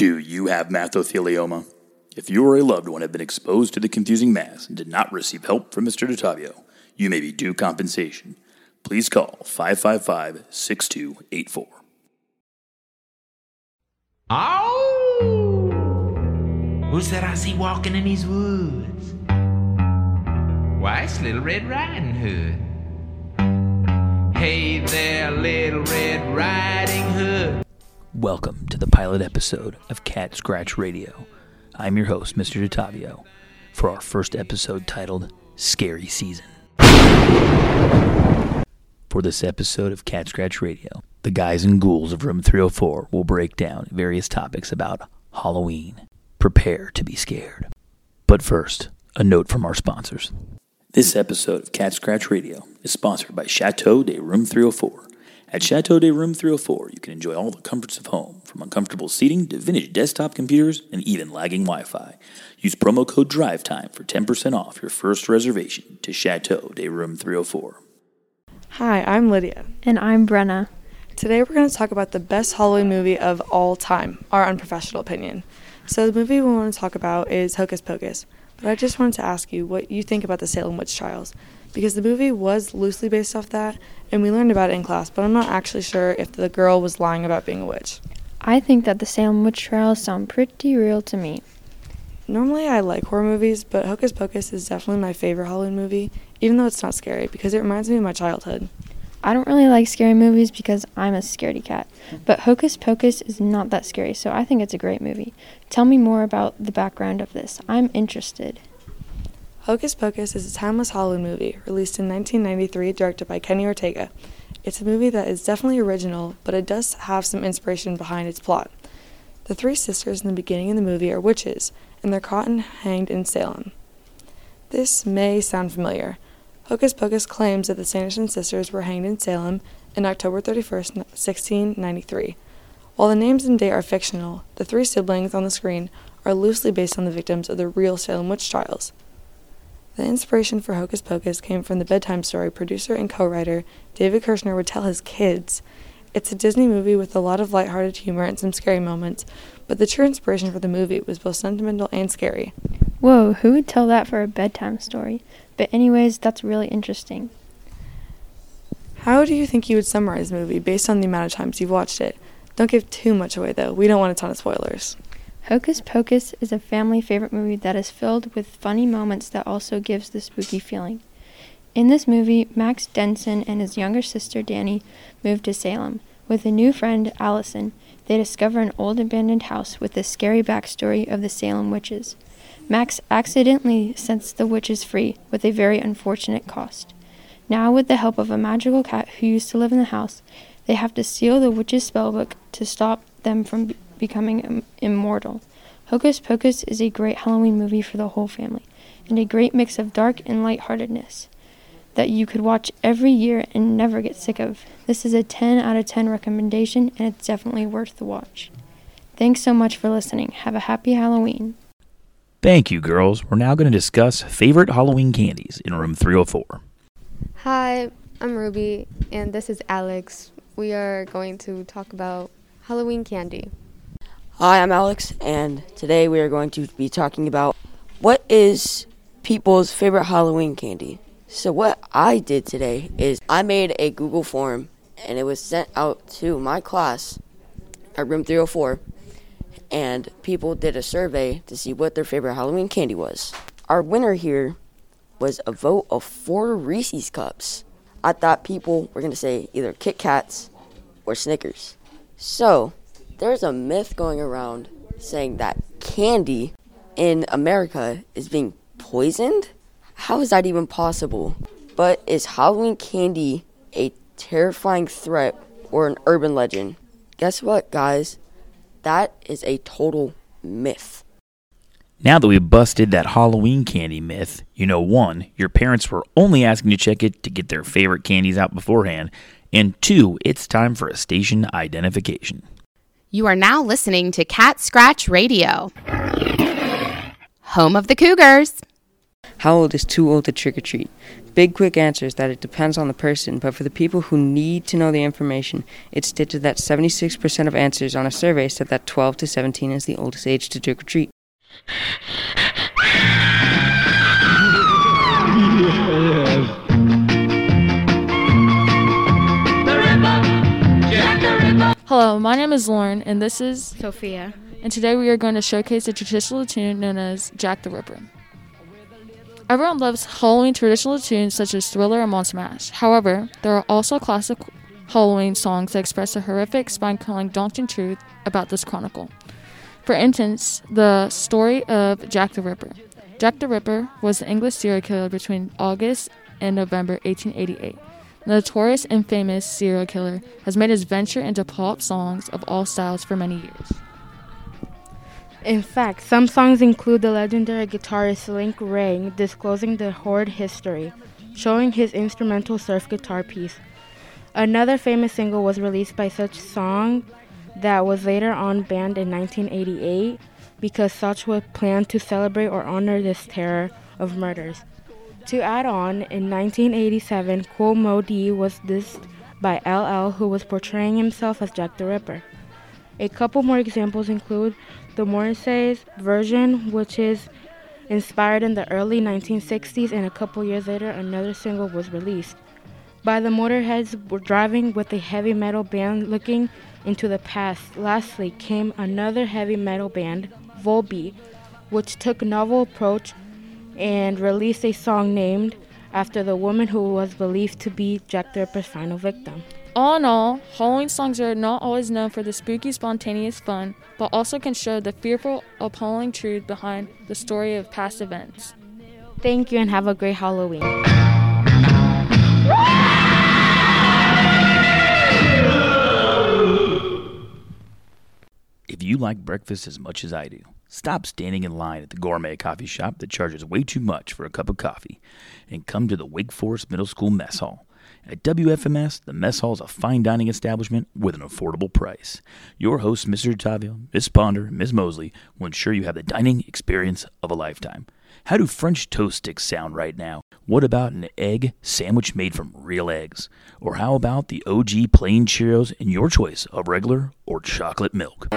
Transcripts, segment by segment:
Do you have mesothelioma? If you or a loved one have been exposed to the confusing mass and did not receive help from Mr. DeTavio, you may be due compensation. Please call 555 6284. Oh! Who's that I see walking in these woods? Why, it's Little Red Riding Hood. Hey there, Little Red Riding Hood. Welcome to the pilot episode of Cat Scratch Radio. I'm your host, Mr. DeTavio, for our first episode titled Scary Season. For this episode of Cat Scratch Radio, the guys and ghouls of Room 304 will break down various topics about Halloween. Prepare to be scared. But first, a note from our sponsors. This episode of Cat Scratch Radio is sponsored by Chateau de Room 304. At Chateau de Room 304, you can enjoy all the comforts of home, from uncomfortable seating to vintage desktop computers and even lagging Wi Fi. Use promo code DRIVETIME for 10% off your first reservation to Chateau de Room 304. Hi, I'm Lydia. And I'm Brenna. Today we're going to talk about the best Halloween movie of all time, our unprofessional opinion. So, the movie we want to talk about is Hocus Pocus. But I just wanted to ask you what you think about the Salem Witch Trials. Because the movie was loosely based off that, and we learned about it in class, but I'm not actually sure if the girl was lying about being a witch. I think that the Salem witch trials sound pretty real to me. Normally, I like horror movies, but Hocus Pocus is definitely my favorite Halloween movie, even though it's not scary, because it reminds me of my childhood. I don't really like scary movies because I'm a scaredy cat, but Hocus Pocus is not that scary, so I think it's a great movie. Tell me more about the background of this. I'm interested. Hocus Pocus is a timeless Halloween movie released in 1993, directed by Kenny Ortega. It's a movie that is definitely original, but it does have some inspiration behind its plot. The three sisters in the beginning of the movie are witches, and they're caught and hanged in Salem. This may sound familiar. Hocus Pocus claims that the Sanderson sisters were hanged in Salem in October 31st, 1693. While the names and date are fictional, the three siblings on the screen are loosely based on the victims of the real Salem witch trials. The inspiration for Hocus Pocus came from the bedtime story producer and co writer David Kirschner would tell his kids. It's a Disney movie with a lot of lighthearted humor and some scary moments, but the true inspiration for the movie was both sentimental and scary. Whoa, who would tell that for a bedtime story? But, anyways, that's really interesting. How do you think you would summarize the movie based on the amount of times you've watched it? Don't give too much away, though. We don't want a ton of spoilers. Hocus Pocus is a family favorite movie that is filled with funny moments that also gives the spooky feeling. In this movie, Max Denson and his younger sister Dani move to Salem. With a new friend, Allison, they discover an old abandoned house with the scary backstory of the Salem witches. Max accidentally sets the witches free with a very unfortunate cost. Now, with the help of a magical cat who used to live in the house, they have to seal the witch's spellbook to stop them from becoming Im- immortal. Hocus Pocus is a great Halloween movie for the whole family, and a great mix of dark and lightheartedness that you could watch every year and never get sick of. This is a 10 out of 10 recommendation, and it's definitely worth the watch. Thanks so much for listening. Have a happy Halloween. Thank you, girls. We're now going to discuss favorite Halloween candies in room 304. Hi, I'm Ruby, and this is Alex. We are going to talk about Halloween candy. Hi, I'm Alex, and today we are going to be talking about what is people's favorite Halloween candy. So, what I did today is I made a Google form and it was sent out to my class at room 304, and people did a survey to see what their favorite Halloween candy was. Our winner here was a vote of four Reese's cups. I thought people were going to say either Kit Kats or Snickers. So, there's a myth going around saying that candy in America is being poisoned. How is that even possible? But is Halloween candy a terrifying threat or an urban legend? Guess what, guys? That is a total myth. Now that we've busted that Halloween candy myth, you know one, your parents were only asking to check it to get their favorite candies out beforehand, and two, it's time for a station identification. You are now listening to Cat Scratch Radio, home of the Cougars. How old is too old to trick or treat? Big quick answer is that it depends on the person, but for the people who need to know the information, it's stated that 76% of answers on a survey said that 12 to 17 is the oldest age to trick or treat. Hello, my name is Lauren, and this is Sophia. And today we are going to showcase a traditional tune known as Jack the Ripper. Everyone loves Halloween traditional tunes such as Thriller and Monster Mash. However, there are also classic Halloween songs that express a horrific, spine-crawling, daunting truth about this chronicle. For instance, the story of Jack the Ripper. Jack the Ripper was an English serial killer between August and November 1888. The notorious and famous serial killer has made his venture into pop songs of all styles for many years. In fact, some songs include the legendary guitarist Link Wray disclosing the horrid history, showing his instrumental surf guitar piece. Another famous single was released by Sutch song that was later on banned in 1988 because Sutch was planned to celebrate or honor this terror of murders. To add on, in 1987, Kool Moe Dee was dissed by LL, who was portraying himself as Jack the Ripper. A couple more examples include the Morrissey's version, which is inspired in the early 1960s, and a couple years later, another single was released. By the Motorheads were driving with a heavy metal band looking into the past. Lastly, came another heavy metal band, Volbeat, which took a novel approach and released a song named after the woman who was believed to be Jack the Ripper's final victim. All in all, Halloween songs are not always known for the spooky, spontaneous fun, but also can show the fearful, appalling truth behind the story of past events. Thank you and have a great Halloween. If you like breakfast as much as I do, stop standing in line at the gourmet coffee shop that charges way too much for a cup of coffee and come to the Wake Forest Middle School Mess Hall. At WFMS, the mess hall is a fine dining establishment with an affordable price. Your hosts, Mr. Tavio, Miss Ponder, and Ms. Mosley, will ensure you have the dining experience of a lifetime. How do French toast sticks sound right now? What about an egg sandwich made from real eggs? Or how about the OG plain Cheerios and your choice of regular or chocolate milk?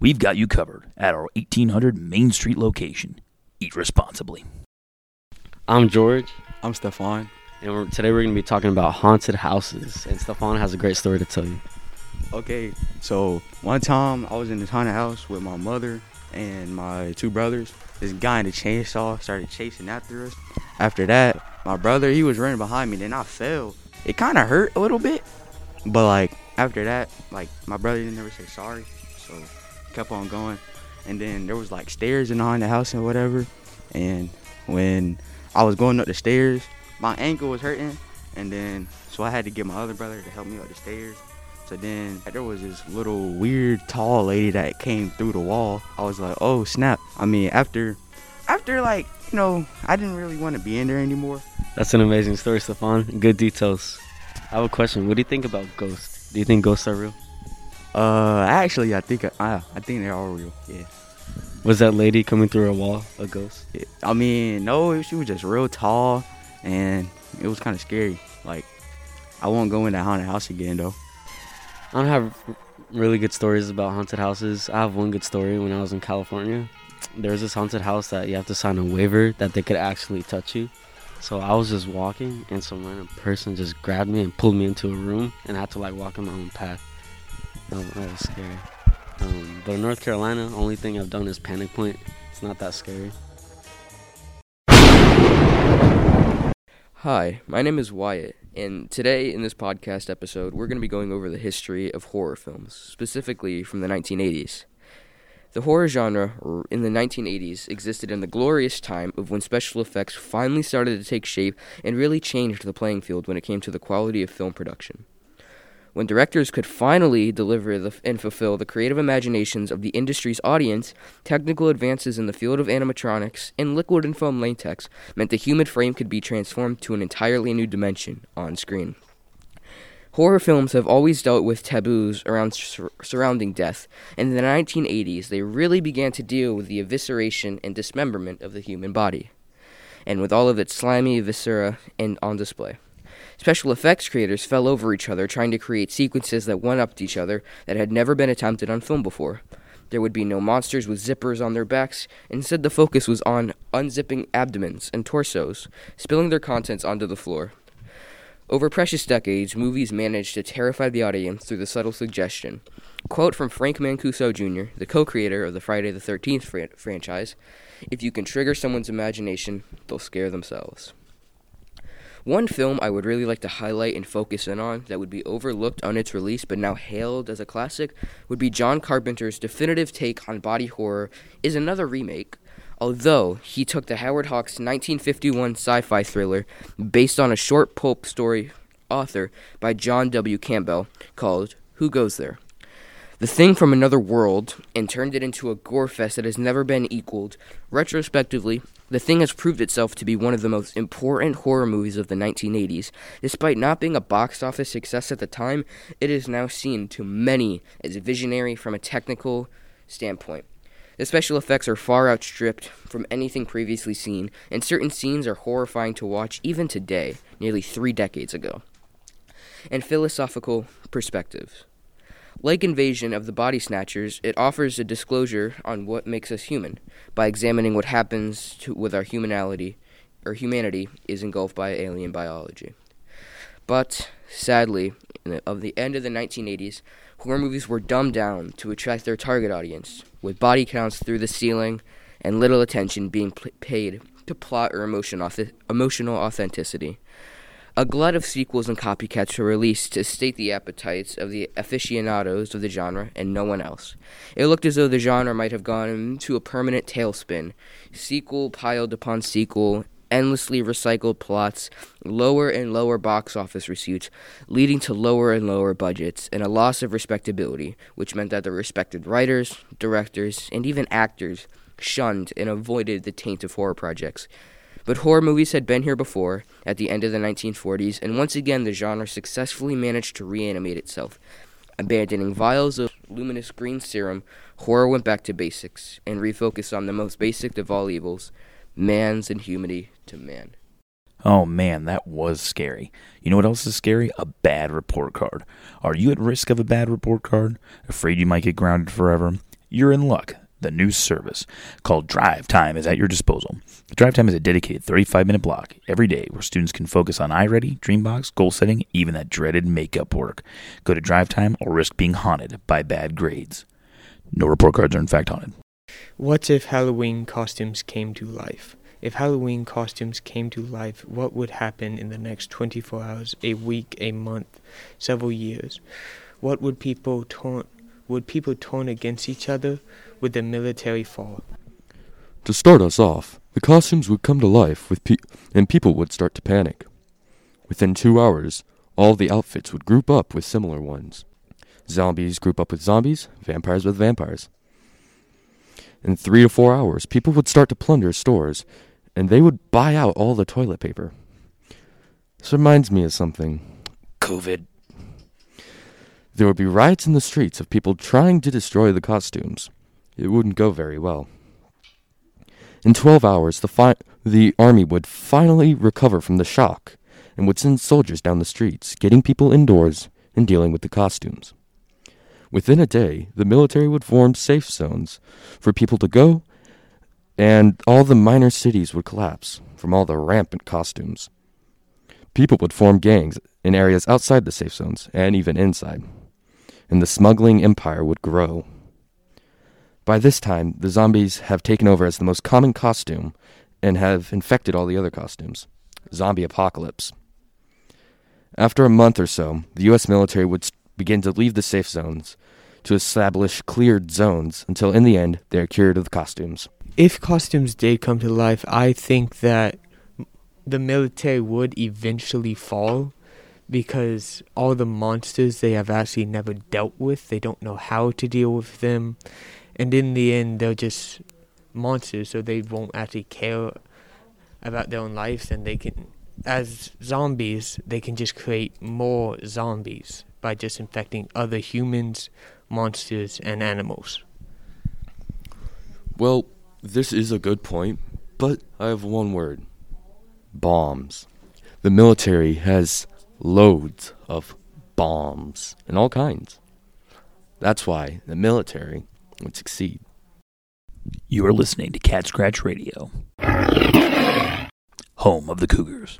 We've got you covered at our 1800 Main Street location. Eat responsibly. I'm George. I'm Stefan. And we're, today we're going to be talking about haunted houses. And Stefan has a great story to tell you. Okay, so one time I was in this haunted house with my mother and my two brothers. This guy in a chainsaw started chasing after us. After that, my brother, he was running behind me, then I fell. It kind of hurt a little bit, but like after that, like my brother didn't ever say sorry, so kept on going. And then there was like stairs in the house and whatever. And when I was going up the stairs, my ankle was hurting, and then so I had to get my other brother to help me up the stairs. So then there was this little weird tall lady that came through the wall. I was like, oh snap. I mean, after, after like, you know, I didn't really want to be in there anymore. That's an amazing story, Stefan. Good details. I have a question. What do you think about ghosts? Do you think ghosts are real? Uh, actually, I think I, I think they are all real. Yeah. Was that lady coming through a wall a ghost? Yeah. I mean, no, she was just real tall, and it was kind of scary. Like, I won't go in that haunted house again though. I don't have really good stories about haunted houses. I have one good story when I was in California. There was this haunted house that you have to sign a waiver that they could actually touch you. So I was just walking, and some random person just grabbed me and pulled me into a room, and I had to like walk on my own path. Was, that was scary. Um, but in North Carolina, only thing I've done is Panic Point. It's not that scary. Hi, my name is Wyatt, and today in this podcast episode, we're going to be going over the history of horror films, specifically from the 1980s. The horror genre in the 1980s existed in the glorious time of when special effects finally started to take shape and really changed the playing field when it came to the quality of film production. When directors could finally deliver the, and fulfill the creative imaginations of the industry's audience, technical advances in the field of animatronics and liquid and foam latex meant the human frame could be transformed to an entirely new dimension on screen. Horror films have always dealt with taboos around sur- surrounding death, and in the 1980s they really began to deal with the evisceration and dismemberment of the human body, and with all of its slimy viscera and on display. Special effects creators fell over each other trying to create sequences that one upped each other that had never been attempted on film before. There would be no monsters with zippers on their backs. Instead, the focus was on unzipping abdomens and torsos, spilling their contents onto the floor. Over precious decades, movies managed to terrify the audience through the subtle suggestion. Quote from Frank Mancuso Jr., the co creator of the Friday the 13th fran- franchise If you can trigger someone's imagination, they'll scare themselves. One film I would really like to highlight and focus in on that would be overlooked on its release but now hailed as a classic would be John Carpenter's definitive take on body horror is another remake, although he took the Howard Hawks 1951 sci-fi thriller based on a short pulp story author by John W. Campbell called Who Goes There? The Thing from Another World and turned it into a gore fest that has never been equaled. Retrospectively, The Thing has proved itself to be one of the most important horror movies of the 1980s. Despite not being a box office success at the time, it is now seen to many as visionary from a technical standpoint. The special effects are far outstripped from anything previously seen, and certain scenes are horrifying to watch even today, nearly three decades ago. And philosophical perspectives. Like Invasion of the Body Snatchers, it offers a disclosure on what makes us human by examining what happens to, with our humanality or humanity is engulfed by alien biology. But sadly, the, of the end of the 1980s, horror movies were dumbed down to attract their target audience, with body counts through the ceiling and little attention being pl- paid to plot or emotion auth- emotional authenticity. A glut of sequels and copycats were released to state the appetites of the aficionados of the genre and no one else. It looked as though the genre might have gone into a permanent tailspin. Sequel piled upon sequel, endlessly recycled plots, lower and lower box office receipts, leading to lower and lower budgets and a loss of respectability, which meant that the respected writers, directors, and even actors shunned and avoided the taint of horror projects. But horror movies had been here before, at the end of the 1940s, and once again the genre successfully managed to reanimate itself. Abandoning vials of luminous green serum, horror went back to basics and refocused on the most basic of all evils man's inhumanity to man. Oh man, that was scary. You know what else is scary? A bad report card. Are you at risk of a bad report card? Afraid you might get grounded forever? You're in luck. The new service called Drive Time is at your disposal. Drive Time is a dedicated 35 minute block every day where students can focus on iReady, Dreambox, goal setting, even that dreaded makeup work. Go to Drive Time or risk being haunted by bad grades. No report cards are in fact haunted. What if Halloween costumes came to life? If Halloween costumes came to life, what would happen in the next 24 hours, a week, a month, several years? What would people turn would people turn against each other? Would the military fall? To start us off, the costumes would come to life with pe- and people would start to panic. Within 2 hours, all the outfits would group up with similar ones. Zombies group up with zombies, vampires with vampires. In three to four hours, people would start to plunder stores, and they would buy out all the toilet paper. This reminds me of something. COVID. There would be riots in the streets of people trying to destroy the costumes. It wouldn't go very well. In 12 hours, the, fi- the army would finally recover from the shock and would send soldiers down the streets, getting people indoors and dealing with the costumes. Within a day, the military would form safe zones for people to go, and all the minor cities would collapse from all the rampant costumes. People would form gangs in areas outside the safe zones and even inside, and the smuggling empire would grow. By this time, the zombies have taken over as the most common costume and have infected all the other costumes. Zombie apocalypse. After a month or so, the U.S. military would begin to leave the safe zones to establish cleared zones until, in the end, they are cured of the costumes. If costumes did come to life, I think that the military would eventually fall because all the monsters they have actually never dealt with, they don't know how to deal with them. And in the end, they're just monsters, so they won't actually care about their own lives and they can as zombies, they can just create more zombies by just infecting other humans, monsters, and animals. Well, this is a good point, but I have one word bombs. The military has loads of bombs and all kinds. That's why the military would succeed. You are listening to Cat Scratch Radio, home of the Cougars.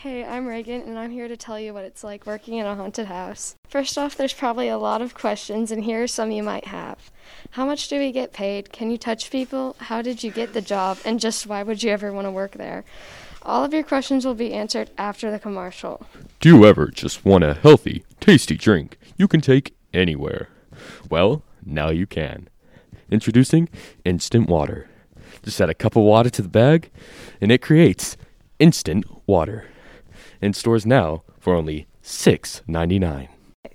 Hey, I'm Reagan, and I'm here to tell you what it's like working in a haunted house. First off, there's probably a lot of questions, and here are some you might have. How much do we get paid? Can you touch people? How did you get the job? And just why would you ever want to work there? All of your questions will be answered after the commercial. Do you ever just want a healthy, tasty drink you can take anywhere? Well, now you can. Introducing Instant Water. Just add a cup of water to the bag, and it creates instant water. In stores now for only $6.99.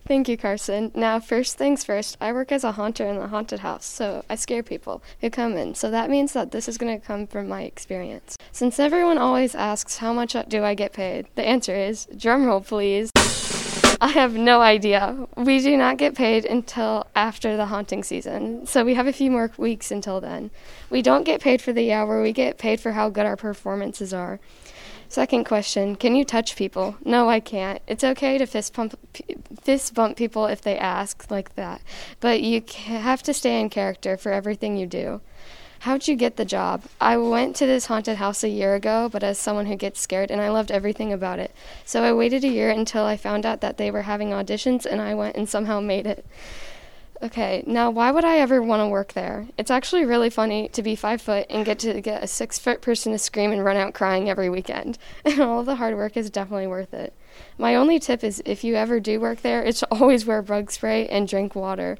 Thank you, Carson. Now, first things first, I work as a haunter in the haunted house, so I scare people who come in. So that means that this is going to come from my experience. Since everyone always asks, How much do I get paid? The answer is, drumroll please. I have no idea. We do not get paid until after the haunting season, so we have a few more weeks until then. We don't get paid for the hour, we get paid for how good our performances are. Second question Can you touch people? No, I can't. It's okay to fist pump, fist bump people if they ask like that, but you have to stay in character for everything you do. How'd you get the job? I went to this haunted house a year ago, but as someone who gets scared, and I loved everything about it. So I waited a year until I found out that they were having auditions, and I went and somehow made it. Okay, now why would I ever want to work there? It's actually really funny to be five foot and get to get a six foot person to scream and run out crying every weekend. And all the hard work is definitely worth it. My only tip is if you ever do work there, it's always wear bug spray and drink water.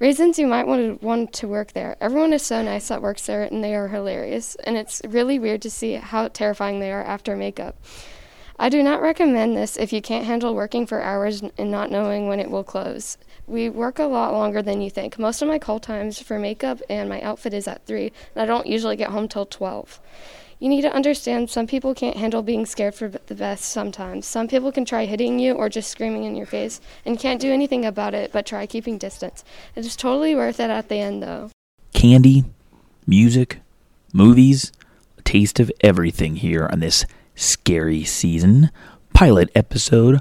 Reasons you might want to want to work there. Everyone is so nice that works there and they are hilarious. And it's really weird to see how terrifying they are after makeup. I do not recommend this if you can't handle working for hours and not knowing when it will close. We work a lot longer than you think. Most of my call times for makeup and my outfit is at 3, and I don't usually get home till 12. You need to understand some people can't handle being scared for the best sometimes. Some people can try hitting you or just screaming in your face and can't do anything about it but try keeping distance. It is totally worth it at the end though. Candy, music, movies, a taste of everything here on this scary season pilot episode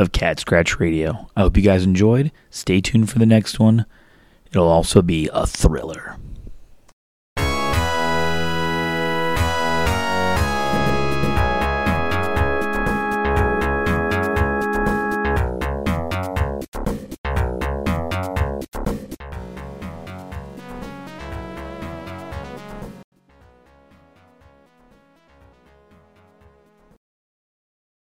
of Cat Scratch Radio. I hope you guys enjoyed. Stay tuned for the next one. It'll also be a thriller.